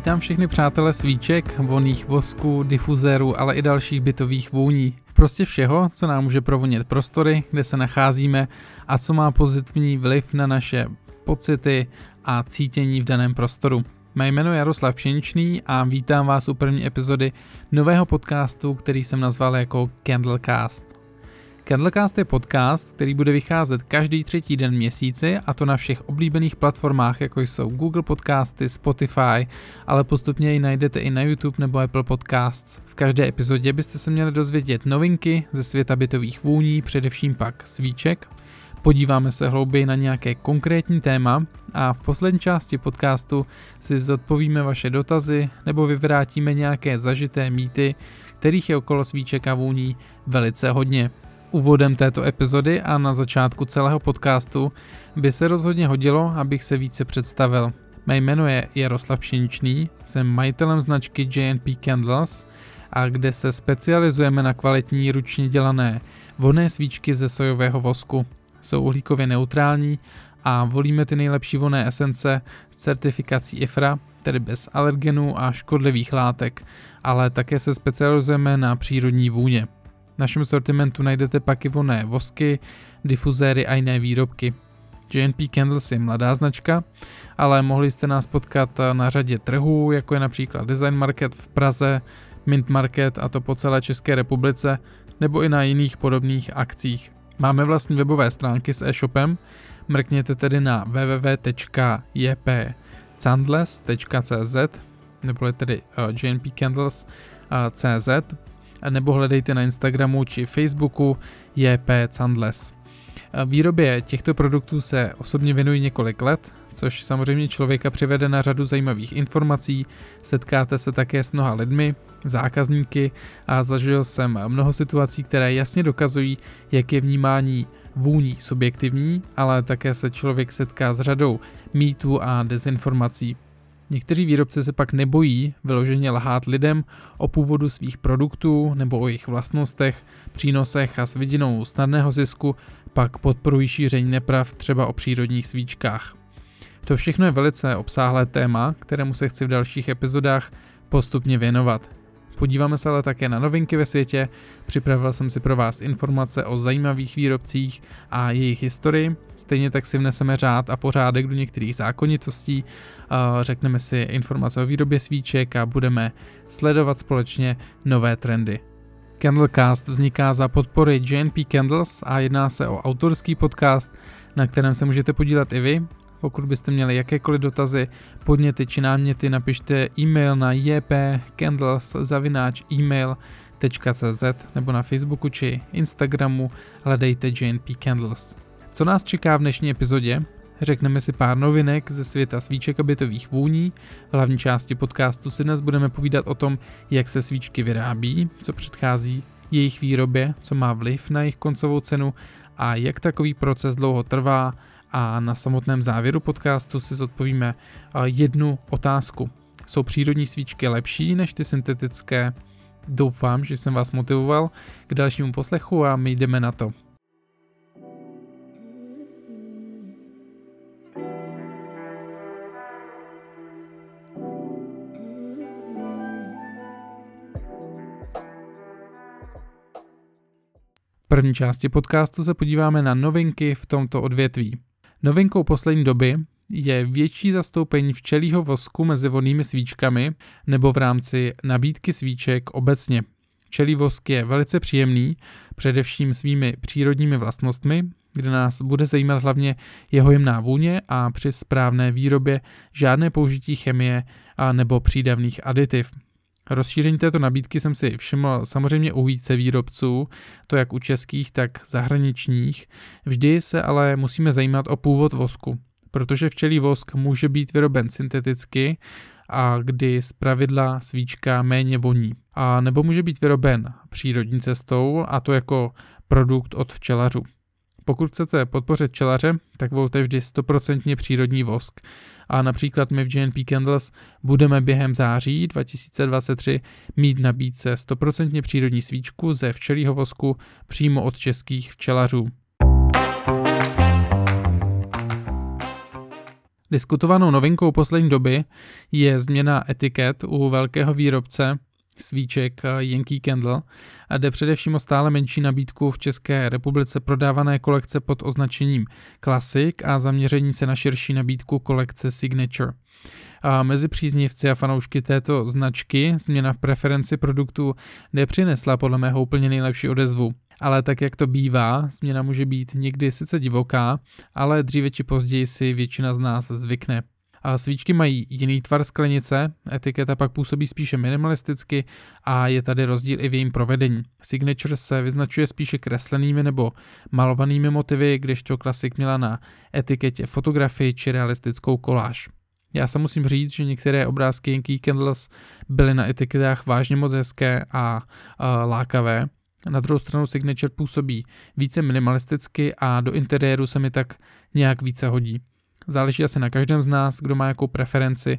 Vítám všechny přátele svíček, voných vosků, difuzérů, ale i dalších bytových vůní. Prostě všeho, co nám může provonět prostory, kde se nacházíme a co má pozitivní vliv na naše pocity a cítění v daném prostoru. Mé jméno je Jaroslav Pšeničný a vítám vás u první epizody nového podcastu, který jsem nazval jako Candlecast. Candlecast je podcast, který bude vycházet každý třetí den měsíci a to na všech oblíbených platformách, jako jsou Google Podcasty, Spotify, ale postupně ji najdete i na YouTube nebo Apple Podcasts. V každé epizodě byste se měli dozvědět novinky ze světa bytových vůní, především pak svíček. Podíváme se hlouběji na nějaké konkrétní téma a v poslední části podcastu si zodpovíme vaše dotazy nebo vyvrátíme nějaké zažité mýty, kterých je okolo svíček a vůní velice hodně. Úvodem této epizody a na začátku celého podcastu by se rozhodně hodilo, abych se více představil. Mé jméno je Jaroslav Pšeničný, jsem majitelem značky JNP Candles, a kde se specializujeme na kvalitní ručně dělané vonné svíčky ze sojového vosku. Jsou uhlíkově neutrální a volíme ty nejlepší vonné esence s certifikací IFRA, tedy bez alergenů a škodlivých látek, ale také se specializujeme na přírodní vůně. V našem sortimentu najdete pak i voné vosky, difuzéry a jiné výrobky. JNP Candles je mladá značka, ale mohli jste nás potkat na řadě trhů, jako je například Design Market v Praze, Mint Market a to po celé České republice, nebo i na jiných podobných akcích. Máme vlastní webové stránky s e-shopem, mrkněte tedy na www.jpcandles.cz nebo tedy uh, jnpcandles.cz nebo hledejte na Instagramu či Facebooku JP Candles. Výrobě těchto produktů se osobně věnuji několik let, což samozřejmě člověka přivede na řadu zajímavých informací, setkáte se také s mnoha lidmi, zákazníky a zažil jsem mnoho situací, které jasně dokazují, jak je vnímání vůní subjektivní, ale také se člověk setká s řadou mýtů a dezinformací. Někteří výrobci se pak nebojí vyloženě lhát lidem o původu svých produktů nebo o jejich vlastnostech, přínosech a s vidinou snadného zisku pak podporují šíření neprav třeba o přírodních svíčkách. To všechno je velice obsáhlé téma, kterému se chci v dalších epizodách postupně věnovat. Podíváme se ale také na novinky ve světě, připravil jsem si pro vás informace o zajímavých výrobcích a jejich historii, stejně tak si vneseme řád a pořádek do některých zákonitostí, řekneme si informace o výrobě svíček a budeme sledovat společně nové trendy. Candlecast vzniká za podpory JNP Candles a jedná se o autorský podcast, na kterém se můžete podílet i vy, pokud byste měli jakékoliv dotazy, podněty či náměty, napište e-mail na jpcandles.email.cz nebo na Facebooku či Instagramu hledejte JNP Candles. Co nás čeká v dnešní epizodě? Řekneme si pár novinek ze světa svíček a bytových vůní. V hlavní části podcastu si dnes budeme povídat o tom, jak se svíčky vyrábí, co předchází jejich výrobě, co má vliv na jejich koncovou cenu a jak takový proces dlouho trvá a na samotném závěru podcastu si zodpovíme jednu otázku. Jsou přírodní svíčky lepší než ty syntetické? Doufám, že jsem vás motivoval k dalšímu poslechu a my jdeme na to. V první části podcastu se podíváme na novinky v tomto odvětví. Novinkou poslední doby je větší zastoupení včelího vosku mezi vodnými svíčkami nebo v rámci nabídky svíček obecně. Včelí vosk je velice příjemný, především svými přírodními vlastnostmi, kde nás bude zajímat hlavně jeho jemná vůně a při správné výrobě žádné použití chemie a nebo přídavných aditiv. Rozšíření této nabídky jsem si všiml samozřejmě u více výrobců, to jak u českých, tak zahraničních. Vždy se ale musíme zajímat o původ vosku, protože včelí vosk může být vyroben synteticky a kdy z pravidla svíčka méně voní. A nebo může být vyroben přírodní cestou a to jako produkt od včelařů. Pokud chcete podpořit čelaře, tak volte vždy 100% přírodní vosk. A například my v GNP Candles budeme během září 2023 mít nabídce 100% přírodní svíčku ze včelího vosku přímo od českých včelařů. Diskutovanou novinkou poslední doby je změna etiket u velkého výrobce svíček Yankee Candle a jde především o stále menší nabídku v České republice prodávané kolekce pod označením Classic a zaměření se na širší nabídku kolekce Signature. A mezi příznivci a fanoušky této značky změna v preferenci produktů nepřinesla podle mého úplně nejlepší odezvu. Ale tak jak to bývá, změna může být někdy sice divoká, ale dříve či později si většina z nás zvykne. A svíčky mají jiný tvar sklenice, etiketa pak působí spíše minimalisticky a je tady rozdíl i v jejím provedení. Signature se vyznačuje spíše kreslenými nebo malovanými motivy, kdežto klasik měla na etiketě fotografii či realistickou koláž. Já se musím říct, že některé obrázky Yankee Candles byly na etiketách vážně moc hezké a, a lákavé. Na druhou stranu Signature působí více minimalisticky a do interiéru se mi tak nějak více hodí. Záleží asi na každém z nás, kdo má jakou preferenci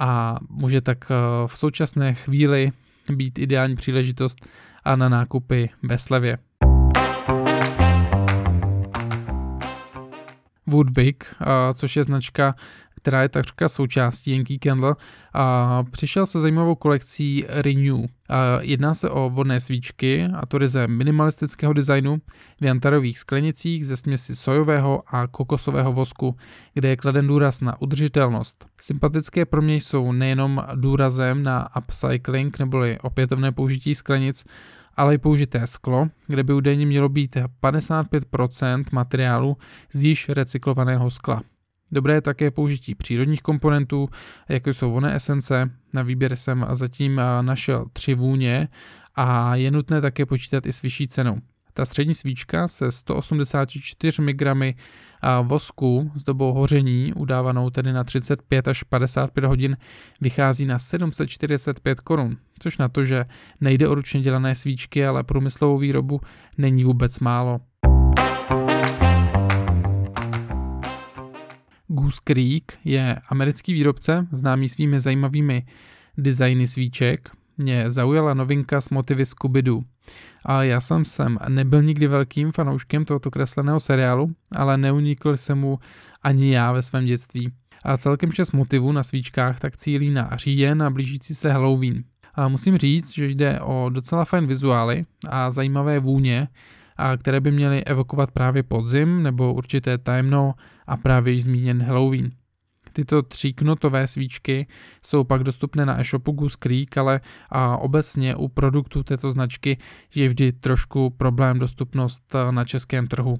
a může tak eh, v současné chvíli být ideální příležitost a na nákupy ve slevě. Woodwick, eh, což je značka která je takřka součástí Yankee Candle, a přišel se zajímavou kolekcí Renew. A jedná se o vodné svíčky, a to ryze minimalistického designu, v jantarových sklenicích ze směsi sojového a kokosového vosku, kde je kladen důraz na udržitelnost. Sympatické pro mě jsou nejenom důrazem na upcycling neboli opětovné použití sklenic, ale i použité sklo, kde by údajně mělo být 55% materiálu z již recyklovaného skla. Dobré je také použití přírodních komponentů, jako jsou voné esence. Na výběr jsem zatím našel tři vůně a je nutné také počítat i s vyšší cenou. Ta střední svíčka se 184 mg vosku s dobou hoření, udávanou tedy na 35 až 55 hodin, vychází na 745 korun, což na to, že nejde o ručně dělané svíčky, ale průmyslovou výrobu, není vůbec málo. Goose Creek je americký výrobce, známý svými zajímavými designy svíček. Mě zaujala novinka s motivy Scooby-Doo. A já jsem sem nebyl nikdy velkým fanouškem tohoto kresleného seriálu, ale neunikl se mu ani já ve svém dětství. A celkem šest motivů na svíčkách tak cílí na říjen a blížící se Halloween. A musím říct, že jde o docela fajn vizuály a zajímavé vůně, a které by měly evokovat právě podzim nebo určité tajemno a právě již zmíněn Halloween. Tyto tříknotové svíčky jsou pak dostupné na e-shopu Goose Creek, ale a obecně u produktů této značky je vždy trošku problém dostupnost na českém trhu.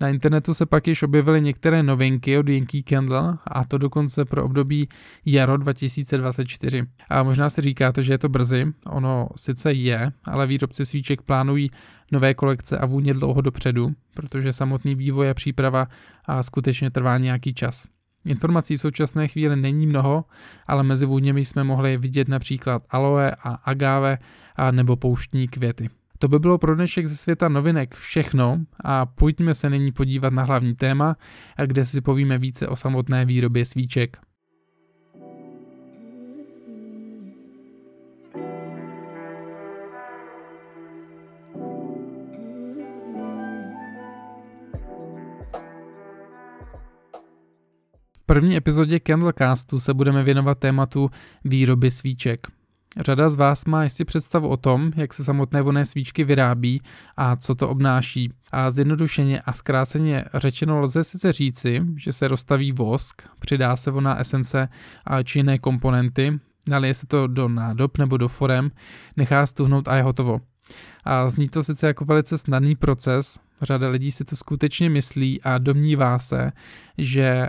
Na internetu se pak již objevily některé novinky od Yankee Candle a to dokonce pro období jaro 2024. A možná si říkáte, že je to brzy, ono sice je, ale výrobci svíček plánují nové kolekce a vůně dlouho dopředu, protože samotný vývoj a příprava a skutečně trvá nějaký čas. Informací v současné chvíli není mnoho, ale mezi vůněmi jsme mohli vidět například aloe a agave a nebo pouštní květy. To by bylo pro dnešek ze světa novinek všechno a pojďme se nyní podívat na hlavní téma, kde si povíme více o samotné výrobě svíček. V první epizodě Candlecastu se budeme věnovat tématu výroby svíček. Řada z vás má jistě představu o tom, jak se samotné vonné svíčky vyrábí a co to obnáší. A zjednodušeně a zkráceně řečeno lze sice říci, že se rozstaví vosk, přidá se voná esence a či jiné komponenty, nalije se to do nádob nebo do forem, nechá stuhnout a je hotovo. A zní to sice jako velice snadný proces, řada lidí si to skutečně myslí a domnívá se, že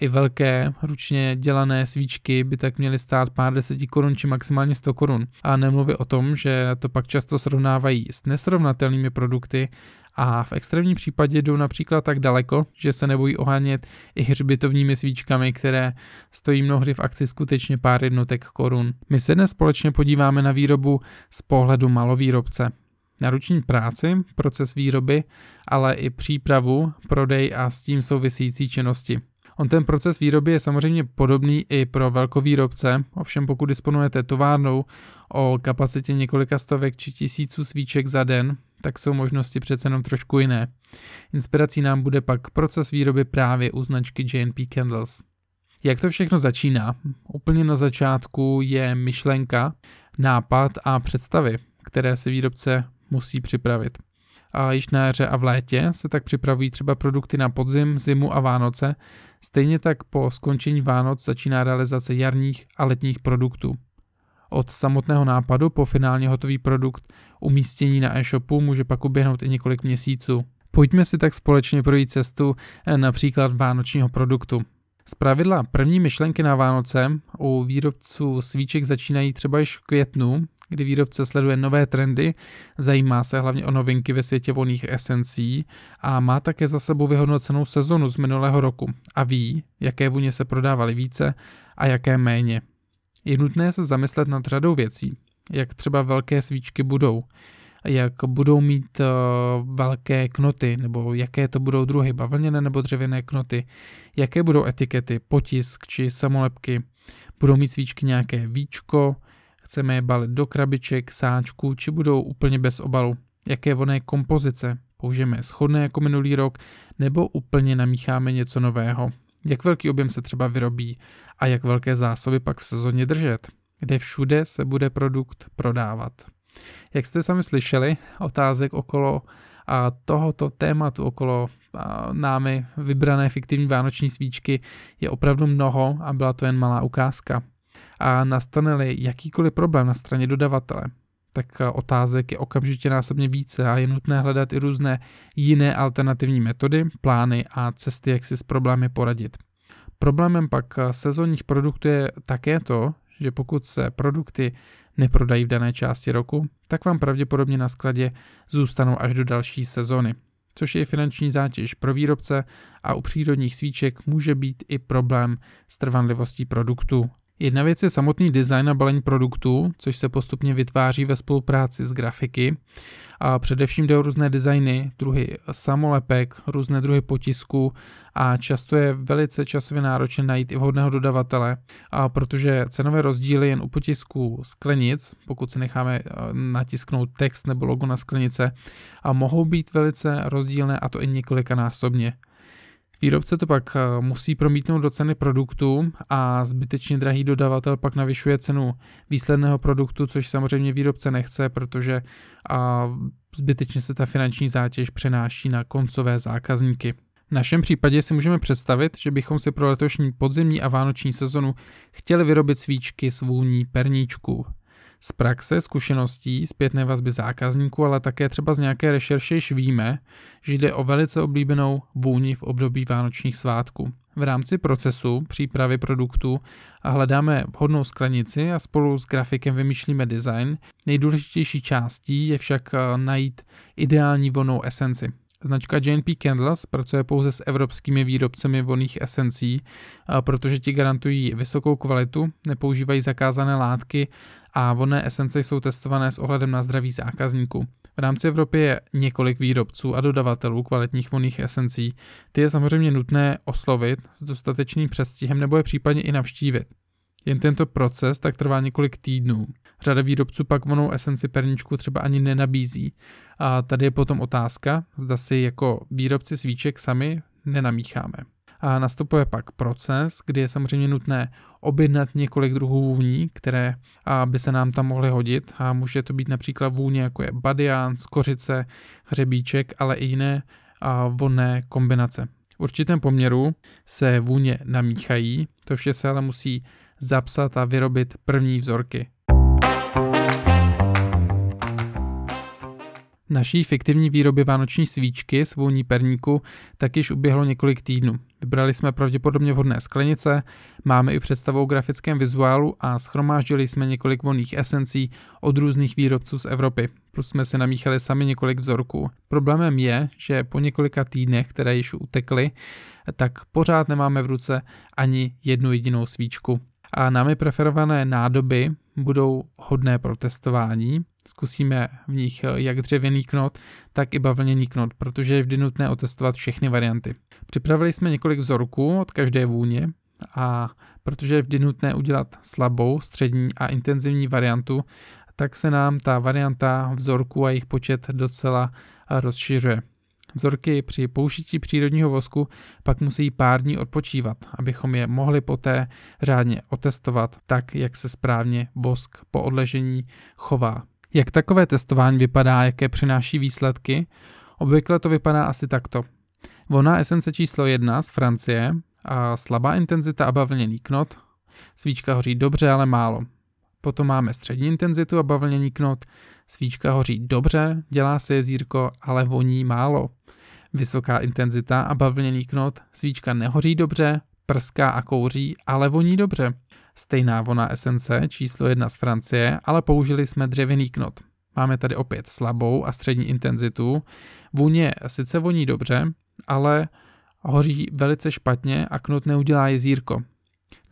i velké ručně dělané svíčky by tak měly stát pár deseti korun či maximálně 100 korun. A nemluví o tom, že to pak často srovnávají s nesrovnatelnými produkty a v extrémním případě jdou například tak daleko, že se nebojí ohánět i hřbitovními svíčkami, které stojí mnohdy v akci skutečně pár jednotek korun. My se dnes společně podíváme na výrobu z pohledu malovýrobce. Na ruční práci, proces výroby, ale i přípravu, prodej a s tím související činnosti. On ten proces výroby je samozřejmě podobný i pro velkovýrobce, ovšem pokud disponujete továrnou o kapacitě několika stovek či tisíců svíček za den, tak jsou možnosti přece jenom trošku jiné. Inspirací nám bude pak proces výroby právě u značky JNP Candles. Jak to všechno začíná? Úplně na začátku je myšlenka, nápad a představy, které si výrobce musí připravit. A již na jaře a v létě se tak připravují třeba produkty na podzim, zimu a Vánoce. Stejně tak po skončení Vánoc začíná realizace jarních a letních produktů. Od samotného nápadu po finálně hotový produkt umístění na e-shopu může pak uběhnout i několik měsíců. Pojďme si tak společně projít cestu eh, například vánočního produktu. Z pravidla první myšlenky na Vánoce u výrobců svíček začínají třeba již v květnu, kdy výrobce sleduje nové trendy, zajímá se hlavně o novinky ve světě volných esencí a má také za sebou vyhodnocenou sezonu z minulého roku a ví, jaké vůně se prodávaly více a jaké méně. Je nutné se zamyslet nad řadou věcí, jak třeba velké svíčky budou, jak budou mít uh, velké knoty, nebo jaké to budou druhy, bavlněné nebo dřevěné knoty, jaké budou etikety, potisk či samolepky, budou mít svíčky nějaké víčko, chceme je balit do krabiček, sáčků, či budou úplně bez obalu, jaké voné kompozice, použijeme schodné jako minulý rok, nebo úplně namícháme něco nového, jak velký objem se třeba vyrobí? A jak velké zásoby pak v sezóně držet, kde všude se bude produkt prodávat. Jak jste sami slyšeli, otázek okolo a tohoto tématu, okolo námi vybrané fiktivní vánoční svíčky je opravdu mnoho a byla to jen malá ukázka. A nastane-li jakýkoliv problém na straně dodavatele, tak otázek je okamžitě násobně více a je nutné hledat i různé jiné alternativní metody, plány a cesty, jak si s problémy poradit. Problémem pak sezónních produktů je také to, že pokud se produkty neprodají v dané části roku, tak vám pravděpodobně na skladě zůstanou až do další sezony, což je finanční zátěž pro výrobce a u přírodních svíček může být i problém s trvanlivostí produktu Jedna věc je samotný design a balení produktů, což se postupně vytváří ve spolupráci s grafiky. A především jde o různé designy, druhy samolepek, různé druhy potisků a často je velice časově náročné najít i vhodného dodavatele, a protože cenové rozdíly jen u potisků sklenic, pokud si necháme eh, natisknout text nebo logo na sklenice, a mohou být velice rozdílné a to i několikanásobně. Výrobce to pak eh, musí promítnout do ceny produktu a zbytečně drahý dodavatel pak navyšuje cenu výsledného produktu, což samozřejmě výrobce nechce, protože zbytečně se ta finanční zátěž přenáší na koncové zákazníky. V našem případě si můžeme představit, že bychom si pro letošní podzimní a vánoční sezonu chtěli vyrobit svíčky s vůní perníčků. Z praxe, zkušeností, zpětné vazby zákazníků, ale také třeba z nějaké rešerše již víme, že jde o velice oblíbenou vůni v období vánočních svátků. V rámci procesu přípravy produktu a hledáme vhodnou sklenici a spolu s grafikem vymýšlíme design. Nejdůležitější částí je však eh, najít ideální vonou esenci. Značka JNP Candles pracuje pouze s evropskými výrobcemi vonných esencí, protože ti garantují vysokou kvalitu, nepoužívají zakázané látky a vonné esence jsou testované s ohledem na zdraví zákazníků. V rámci Evropy je několik výrobců a dodavatelů kvalitních vonných esencí. Ty je samozřejmě nutné oslovit s dostatečným přestihem nebo je případně i navštívit. Jen tento proces tak trvá několik týdnů. Řada výrobců pak vonou esenci perničku třeba ani nenabízí. A tady je potom otázka, zda si jako výrobci svíček sami nenamícháme. A nastupuje pak proces, kdy je samozřejmě nutné objednat několik druhů vůní, které by se nám tam mohly hodit. A může to být například vůně jako je badián, skořice, hřebíček, ale i jiné vonné kombinace. V určitém poměru se vůně namíchají, to vše se ale musí zapsat a vyrobit první vzorky. Naší fiktivní výroby vánoční svíčky s vůní perníku tak již uběhlo několik týdnů. Vybrali jsme pravděpodobně vhodné sklenice, máme i představu o grafickém vizuálu a schromáždili jsme několik vonných esencí od různých výrobců z Evropy, plus jsme si namíchali sami několik vzorků. Problémem je, že po několika týdnech, které již utekly, tak pořád nemáme v ruce ani jednu jedinou svíčku. A námi preferované nádoby budou hodné pro testování. Zkusíme v nich jak dřevěný knot, tak i bavlněný knot, protože je vždy nutné otestovat všechny varianty. Připravili jsme několik vzorků od každé vůně a protože je vždy nutné udělat slabou, střední a intenzivní variantu, tak se nám ta varianta vzorku a jejich počet docela rozšiřuje. Vzorky při použití přírodního vosku pak musí pár dní odpočívat, abychom je mohli poté řádně otestovat tak, jak se správně vosk po odležení chová. Jak takové testování vypadá, jaké přináší výsledky? Obvykle to vypadá asi takto. Vona esence číslo 1 z Francie, a slabá intenzita a bavlněný knot, svíčka hoří dobře, ale málo. Potom máme střední intenzitu a bavlněný knot, svíčka hoří dobře, dělá se jezírko, ale voní málo. Vysoká intenzita a bavlněný knot, svíčka nehoří dobře, prská a kouří, ale voní dobře. Stejná vona esence, číslo 1 z Francie, ale použili jsme dřevěný knot. Máme tady opět slabou a střední intenzitu. Vůně sice voní dobře, ale hoří velice špatně a knut neudělá jezírko.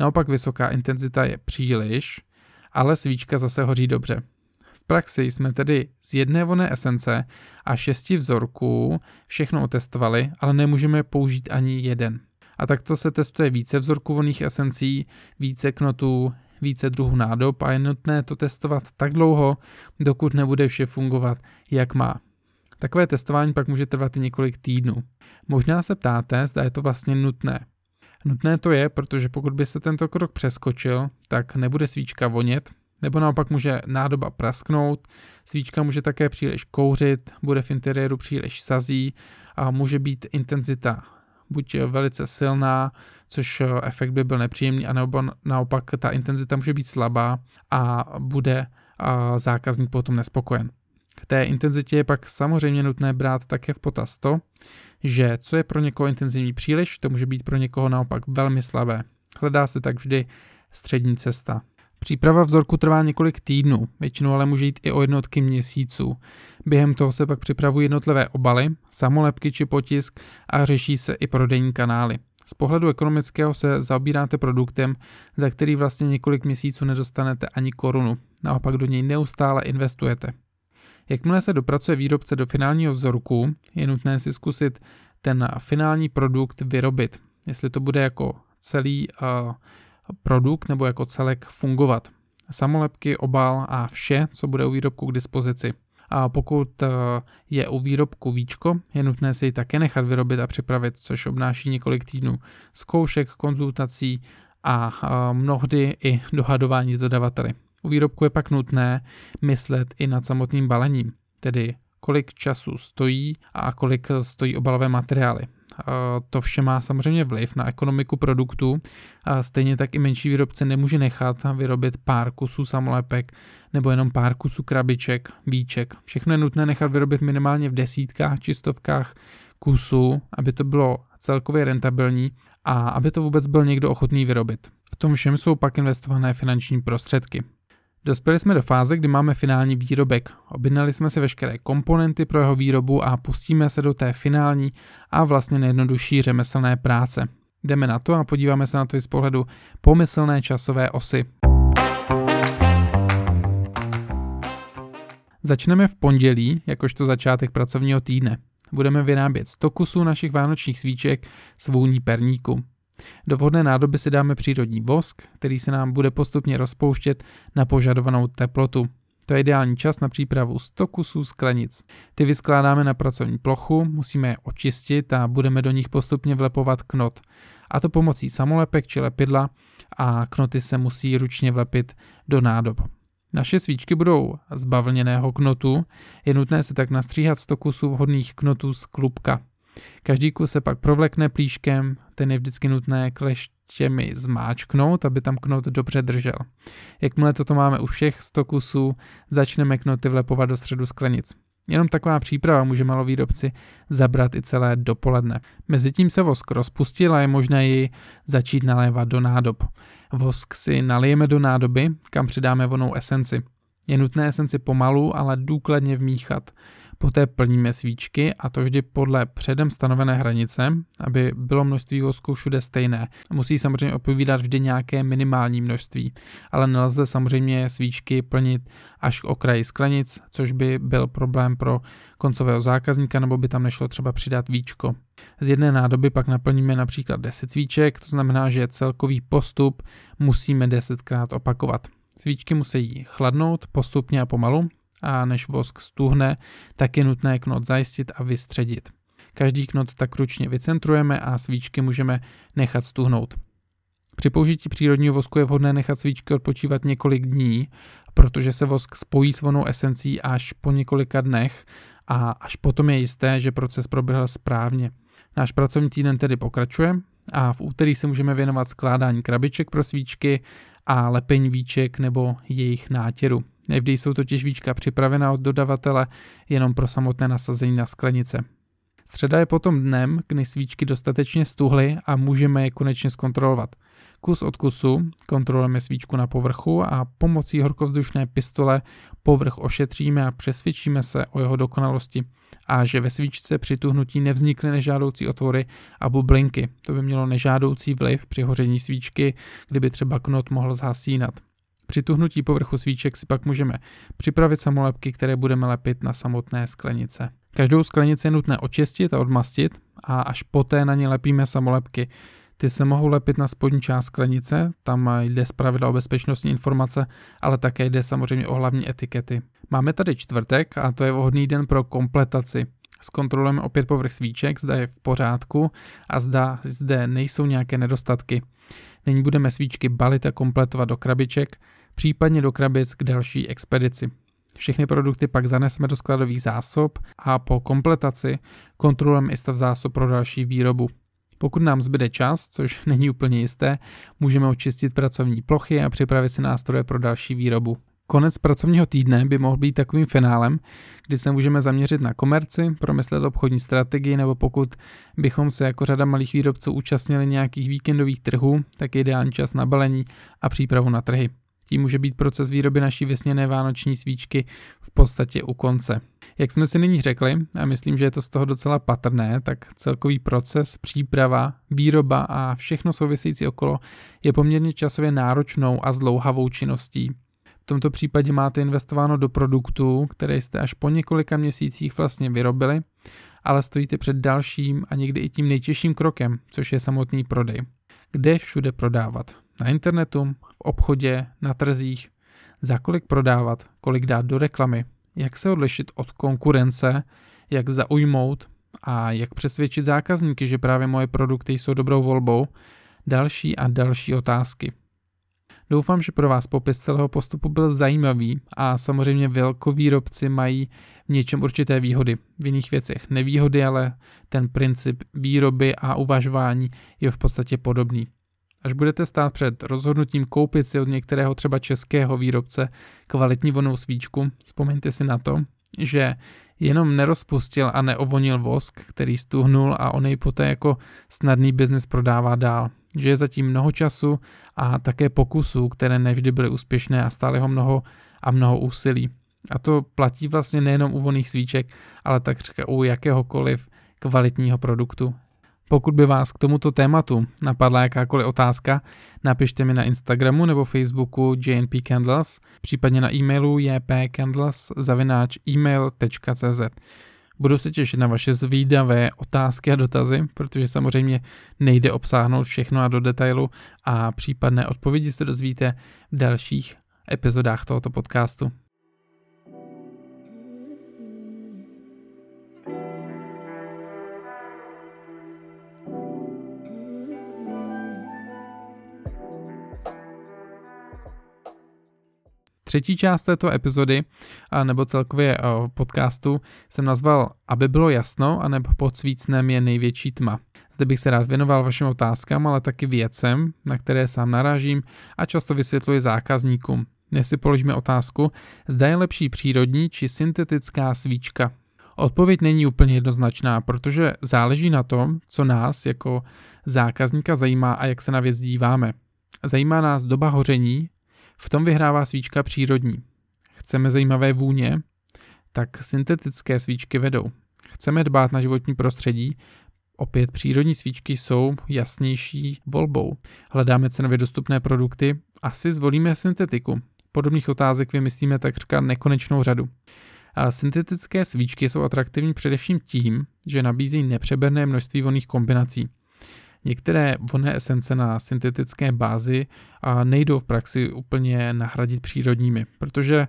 Naopak vysoká intenzita je příliš, ale svíčka zase hoří dobře. V praxi jsme tedy z jedné voné esence a šesti vzorků všechno otestovali, ale nemůžeme použít ani jeden. A takto se testuje více vzorků voných esencí, více knotů, více druhů nádob a je nutné to testovat tak dlouho, dokud nebude vše fungovat, jak má. Takové testování pak může trvat i několik týdnů. Možná se ptáte, zda je to vlastně nutné. Nutné to je, protože pokud by se tento krok přeskočil, tak nebude svíčka vonět, nebo naopak může nádoba prasknout, svíčka může také příliš kouřit, bude v interiéru příliš sazí a může být intenzita buď velice silná, což efekt by byl nepříjemný, anebo naopak ta intenzita může být slabá a bude zákazník potom nespokojen. K té intenzitě je pak samozřejmě nutné brát také v potaz to, že co je pro někoho intenzivní příliš, to může být pro někoho naopak velmi slabé. Hledá se tak vždy střední cesta. Příprava vzorku trvá několik týdnů, většinou ale může jít i o jednotky měsíců. Během toho se pak připravují jednotlivé obaly, samolepky či potisk a řeší se i prodejní kanály. Z pohledu ekonomického se zaobíráte produktem, za který vlastně několik měsíců nedostanete ani korunu, naopak do něj neustále investujete. Jakmile se dopracuje výrobce do finálního vzorku, je nutné si zkusit ten finální produkt vyrobit. Jestli to bude jako celý uh, produkt nebo jako celek fungovat. Samolepky, obal a vše, co bude u výrobku k dispozici. A pokud uh, je u výrobku víčko, je nutné si ji také nechat vyrobit a připravit, což obnáší několik týdnů zkoušek, konzultací a uh, mnohdy i dohadování s dodavateli. U výrobku je pak nutné myslet i nad samotným balením, tedy kolik času stojí a kolik stojí obalové materiály. To vše má samozřejmě vliv na ekonomiku produktu. Stejně tak i menší výrobce nemůže nechat vyrobit pár kusů samolepek nebo jenom pár kusů krabiček, víček. Všechno je nutné nechat vyrobit minimálně v desítkách či stovkách kusů, aby to bylo celkově rentabilní a aby to vůbec byl někdo ochotný vyrobit. V tom všem jsou pak investované finanční prostředky. Dospěli jsme do fáze, kdy máme finální výrobek. Objednali jsme si veškeré komponenty pro jeho výrobu a pustíme se do té finální a vlastně nejjednodušší řemeslné práce. Jdeme na to a podíváme se na to i z pohledu pomyslné časové osy. Začneme v pondělí, jakožto začátek pracovního týdne. Budeme vyrábět 100 kusů našich vánočních svíček s vůní perníku. Do vhodné nádoby si dáme přírodní vosk, který se nám bude postupně rozpouštět na požadovanou teplotu. To je ideální čas na přípravu 100 kusů sklenic. Ty vyskládáme na pracovní plochu, musíme je očistit a budeme do nich postupně vlepovat knot. A to pomocí samolepek či lepidla a knoty se musí ručně vlepit do nádob. Naše svíčky budou z knotu, je nutné si tak nastříhat 100 kusů vhodných knotů z klubka. Každý kus se pak provlekne plíškem, ten je vždycky nutné kleštěmi zmáčknout, aby tam knot dobře držel. Jakmile toto máme u všech 100 kusů, začneme knoty vlepovat do středu sklenic. Jenom taková příprava může malovýrobci zabrat i celé dopoledne. Mezitím se vosk rozpustil a je možné ji začít nalévat do nádob. Vosk si nalijeme do nádoby, kam přidáme vonou esenci. Je nutné esenci pomalu, ale důkladně vmíchat. Poté plníme svíčky a to vždy podle předem stanovené hranice, aby bylo množství vosku všude stejné. Musí samozřejmě odpovídat vždy nějaké minimální množství, ale nelze samozřejmě svíčky plnit až k okraji sklenic, což by byl problém pro koncového zákazníka, nebo by tam nešlo třeba přidat víčko. Z jedné nádoby pak naplníme například 10 svíček, to znamená, že celkový postup musíme 10krát opakovat. Svíčky musí chladnout postupně a pomalu a než vosk stuhne, tak je nutné knot zajistit a vystředit. Každý knot tak ručně vycentrujeme a svíčky můžeme nechat stuhnout. Při použití přírodního vosku je vhodné nechat svíčky odpočívat několik dní, protože se vosk spojí s vonou esencí až po několika dnech a až potom je jisté, že proces proběhl správně. Náš pracovní týden tedy pokračuje a v úterý se můžeme věnovat skládání krabiček pro svíčky a lepení víček nebo jejich nátěru. Nevždy jsou totiž víčka připravena od dodavatele jenom pro samotné nasazení na sklenice. Středa je potom dnem, kdy svíčky dostatečně stuhly a můžeme je konečně zkontrolovat. Kus od kusu kontrolujeme svíčku na povrchu a pomocí horkovzdušné pistole povrch ošetříme a přesvědčíme se o jeho dokonalosti a že ve svíčce při tuhnutí nevznikly nežádoucí otvory a bublinky. To by mělo nežádoucí vliv při hoření svíčky, kdyby třeba knot mohl zhasínat. Při tuhnutí povrchu svíček si pak můžeme připravit samolepky, které budeme lepit na samotné sklenice. Každou sklenici je nutné očistit a odmastit a až poté na ně lepíme samolepky. Ty se mohou lepit na spodní část sklenice, tam jde zpravidla o bezpečnostní informace, ale také jde samozřejmě o hlavní etikety. Máme tady čtvrtek a to je vhodný den pro kompletaci. Zkontrolujeme opět povrch svíček, zda je v pořádku a zda zde nejsou nějaké nedostatky. Nyní budeme svíčky balit a kompletovat do krabiček, případně do krabic k další expedici. Všechny produkty pak zaneseme do skladových zásob a po kompletaci kontrolujeme i stav zásob pro další výrobu. Pokud nám zbyde čas, což není úplně jisté, můžeme očistit pracovní plochy a připravit si nástroje pro další výrobu. Konec pracovního týdne by mohl být takovým finálem, kdy se můžeme zaměřit na komerci, promyslet obchodní strategii, nebo pokud bychom se jako řada malých výrobců účastnili nějakých víkendových trhů, tak je ideální čas na balení a přípravu na trhy. Tím může být proces výroby naší vysněné vánoční svíčky v podstatě u konce. Jak jsme si nyní řekli, a myslím, že je to z toho docela patrné, tak celkový proces, příprava, výroba a všechno související okolo je poměrně časově náročnou a zdlouhavou činností. V tomto případě máte investováno do produktů, které jste až po několika měsících vlastně vyrobili, ale stojíte před dalším a někdy i tím nejtěžším krokem, což je samotný prodej. Kde všude prodávat? Na internetu, v obchodě, na trzích, za kolik prodávat, kolik dát do reklamy, jak se odlišit od konkurence, jak zaujmout a jak přesvědčit zákazníky, že právě moje produkty jsou dobrou volbou, další a další otázky. Doufám, že pro vás popis celého postupu byl zajímavý a samozřejmě velkovýrobci mají v něčem určité výhody, v jiných věcech nevýhody, ale ten princip výroby a uvažování je v podstatě podobný. Až budete stát před rozhodnutím koupit si od některého třeba českého výrobce kvalitní vonou svíčku, vzpomeňte si na to, že jenom nerozpustil a neovonil vosk, který stuhnul a on jej poté jako snadný biznis prodává dál. Že je zatím mnoho času a také pokusů, které nevždy byly úspěšné a stále ho mnoho a mnoho úsilí. A to platí vlastně nejenom u voných svíček, ale takřka u jakéhokoliv kvalitního produktu. Pokud by vás k tomuto tématu napadla jakákoliv otázka, napište mi na Instagramu nebo Facebooku JNP Candles, případně na e-mailu jpcandles.email.cz. Budu se těšit na vaše zvídavé otázky a dotazy, protože samozřejmě nejde obsáhnout všechno a do detailu a případné odpovědi se dozvíte v dalších epizodách tohoto podcastu. Třetí část této epizody, nebo celkově podcastu, jsem nazval Aby bylo jasno, anebo pod svícnem je největší tma. Zde bych se rád věnoval vašim otázkám, ale taky věcem, na které sám narážím a často vysvětluji zákazníkům. Dnes si položíme otázku, zda je lepší přírodní či syntetická svíčka. Odpověď není úplně jednoznačná, protože záleží na tom, co nás jako zákazníka zajímá a jak se na věc díváme. Zajímá nás doba hoření, v tom vyhrává svíčka přírodní. Chceme zajímavé vůně, tak syntetické svíčky vedou. Chceme dbát na životní prostředí, opět přírodní svíčky jsou jasnější volbou. Hledáme cenově dostupné produkty, asi zvolíme syntetiku. Podobných otázek vymyslíme takřka nekonečnou řadu. A syntetické svíčky jsou atraktivní především tím, že nabízí nepřeberné množství voných kombinací. Některé vonné esence na syntetické bázi nejdou v praxi úplně nahradit přírodními, protože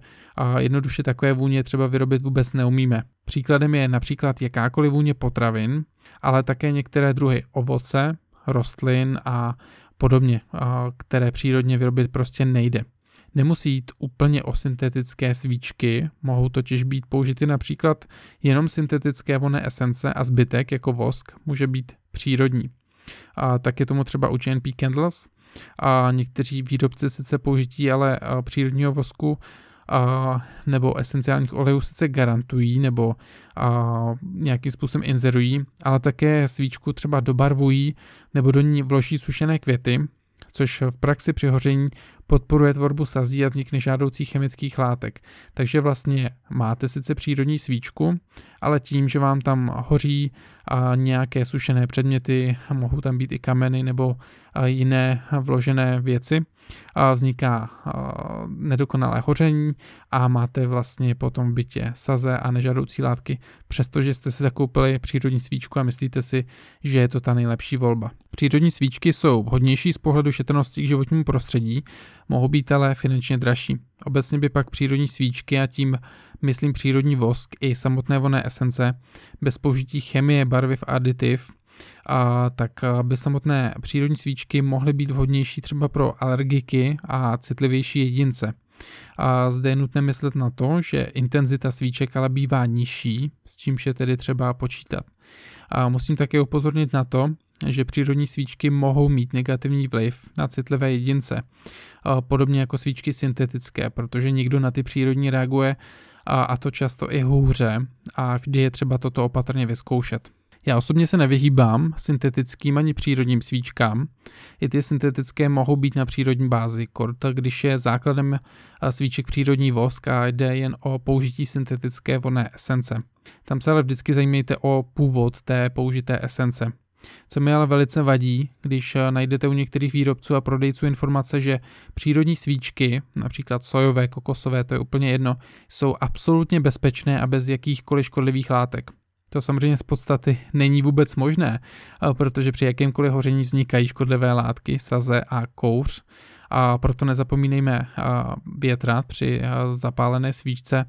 jednoduše takové vůně třeba vyrobit vůbec neumíme. Příkladem je například jakákoliv vůně potravin, ale také některé druhy ovoce, rostlin a podobně, které přírodně vyrobit prostě nejde. Nemusí jít úplně o syntetické svíčky, mohou totiž být použity například jenom syntetické vonné esence a zbytek jako vosk může být přírodní. A tak je tomu třeba u GNP Candles. A někteří výrobci sice použití ale přírodního vosku a, nebo esenciálních olejů sice garantují nebo a, nějakým způsobem inzerují, ale také svíčku třeba dobarvují nebo do ní vloží sušené květy, což v praxi při hoření podporuje tvorbu sazí a vznik nežádoucích chemických látek. Takže vlastně máte sice přírodní svíčku, ale tím, že vám tam hoří a nějaké sušené předměty, mohou tam být i kameny nebo jiné vložené věci, vzniká nedokonalé hoření a máte vlastně potom v bytě saze a nežádoucí látky, přestože jste si zakoupili přírodní svíčku a myslíte si, že je to ta nejlepší volba. Přírodní svíčky jsou vhodnější z pohledu šetrnosti k životnímu prostředí, mohou být ale finančně dražší. Obecně by pak přírodní svíčky a tím myslím přírodní vosk i samotné vonné esence bez použití chemie, barviv a aditiv a tak by samotné přírodní svíčky mohly být vhodnější třeba pro alergiky a citlivější jedince. A zde je nutné myslet na to, že intenzita svíček ale bývá nižší, s čímž je tedy třeba počítat. A musím také upozornit na to, že přírodní svíčky mohou mít negativní vliv na citlivé jedince, podobně jako svíčky syntetické, protože někdo na ty přírodní reaguje a to často i hůře a vždy je třeba toto opatrně vyzkoušet. Já osobně se nevyhýbám syntetickým ani přírodním svíčkám. I ty syntetické mohou být na přírodní bázi, kort, když je základem eh, svíček přírodní vosk a jde jen o použití syntetické vonné esence. Tam se ale vždycky zajímejte o původ té použité esence. Co mi ale velice vadí, když eh, najdete u některých výrobců a prodejců informace, že přírodní svíčky, například sojové, kokosové, to je úplně jedno, jsou absolutně bezpečné a bez jakýchkoliv škodlivých látek. To samozřejmě z podstaty není vůbec možné, protože při jakémkoliv hoření vznikají škodlivé látky, saze a kouř, a proto nezapomínejme větrat při zapálené svíčce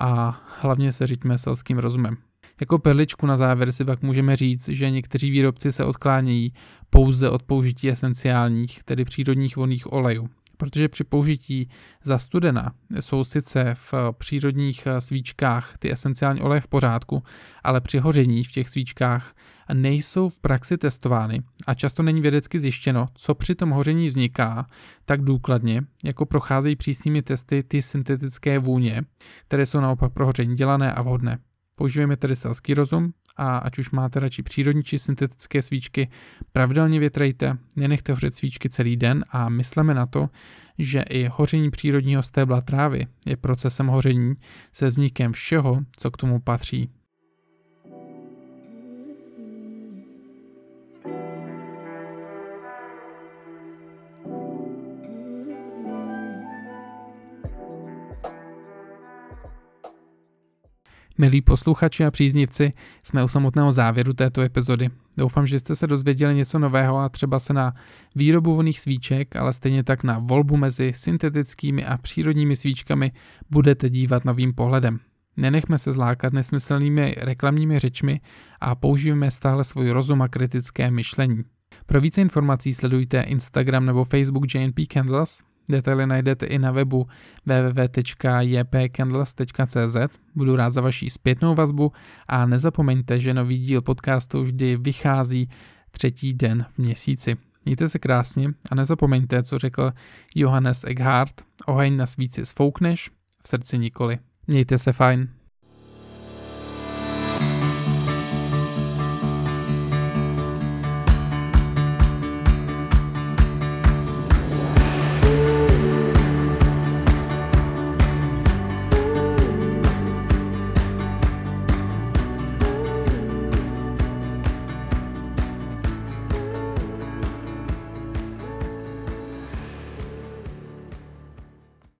a hlavně se říďme selským rozumem. Jako perličku na závěr si pak můžeme říct, že někteří výrobci se odklánějí pouze od použití esenciálních, tedy přírodních vonných olejů protože při použití za studena jsou sice v přírodních svíčkách ty esenciální oleje v pořádku, ale při hoření v těch svíčkách nejsou v praxi testovány a často není vědecky zjištěno, co při tom hoření vzniká tak důkladně, jako procházejí přísnými testy ty syntetické vůně, které jsou naopak pro hoření dělané a vhodné. Používejme tedy selský rozum a ať už máte radši přírodní či syntetické svíčky, pravidelně větrejte, nenechte hořet svíčky celý den a mysleme na to, že i hoření přírodního stébla trávy je procesem hoření se vznikem všeho, co k tomu patří. Milí posluchači a příznivci, jsme u samotného závěru této epizody. Doufám, že jste se dozvěděli něco nového a třeba se na výrobu voných svíček, ale stejně tak na volbu mezi syntetickými a přírodními svíčkami budete dívat novým pohledem. Nenechme se zlákat nesmyslnými reklamními řečmi a použijeme stále svůj rozum a kritické myšlení. Pro více informací sledujte Instagram nebo Facebook JNP Candles, Detaily najdete i na webu www.jpcandles.cz. Budu rád za vaši zpětnou vazbu a nezapomeňte, že nový díl podcastu vždy vychází třetí den v měsíci. Mějte se krásně a nezapomeňte, co řekl Johannes Eckhart, oheň na svíci sfoukneš, v srdci nikoli. Mějte se fajn.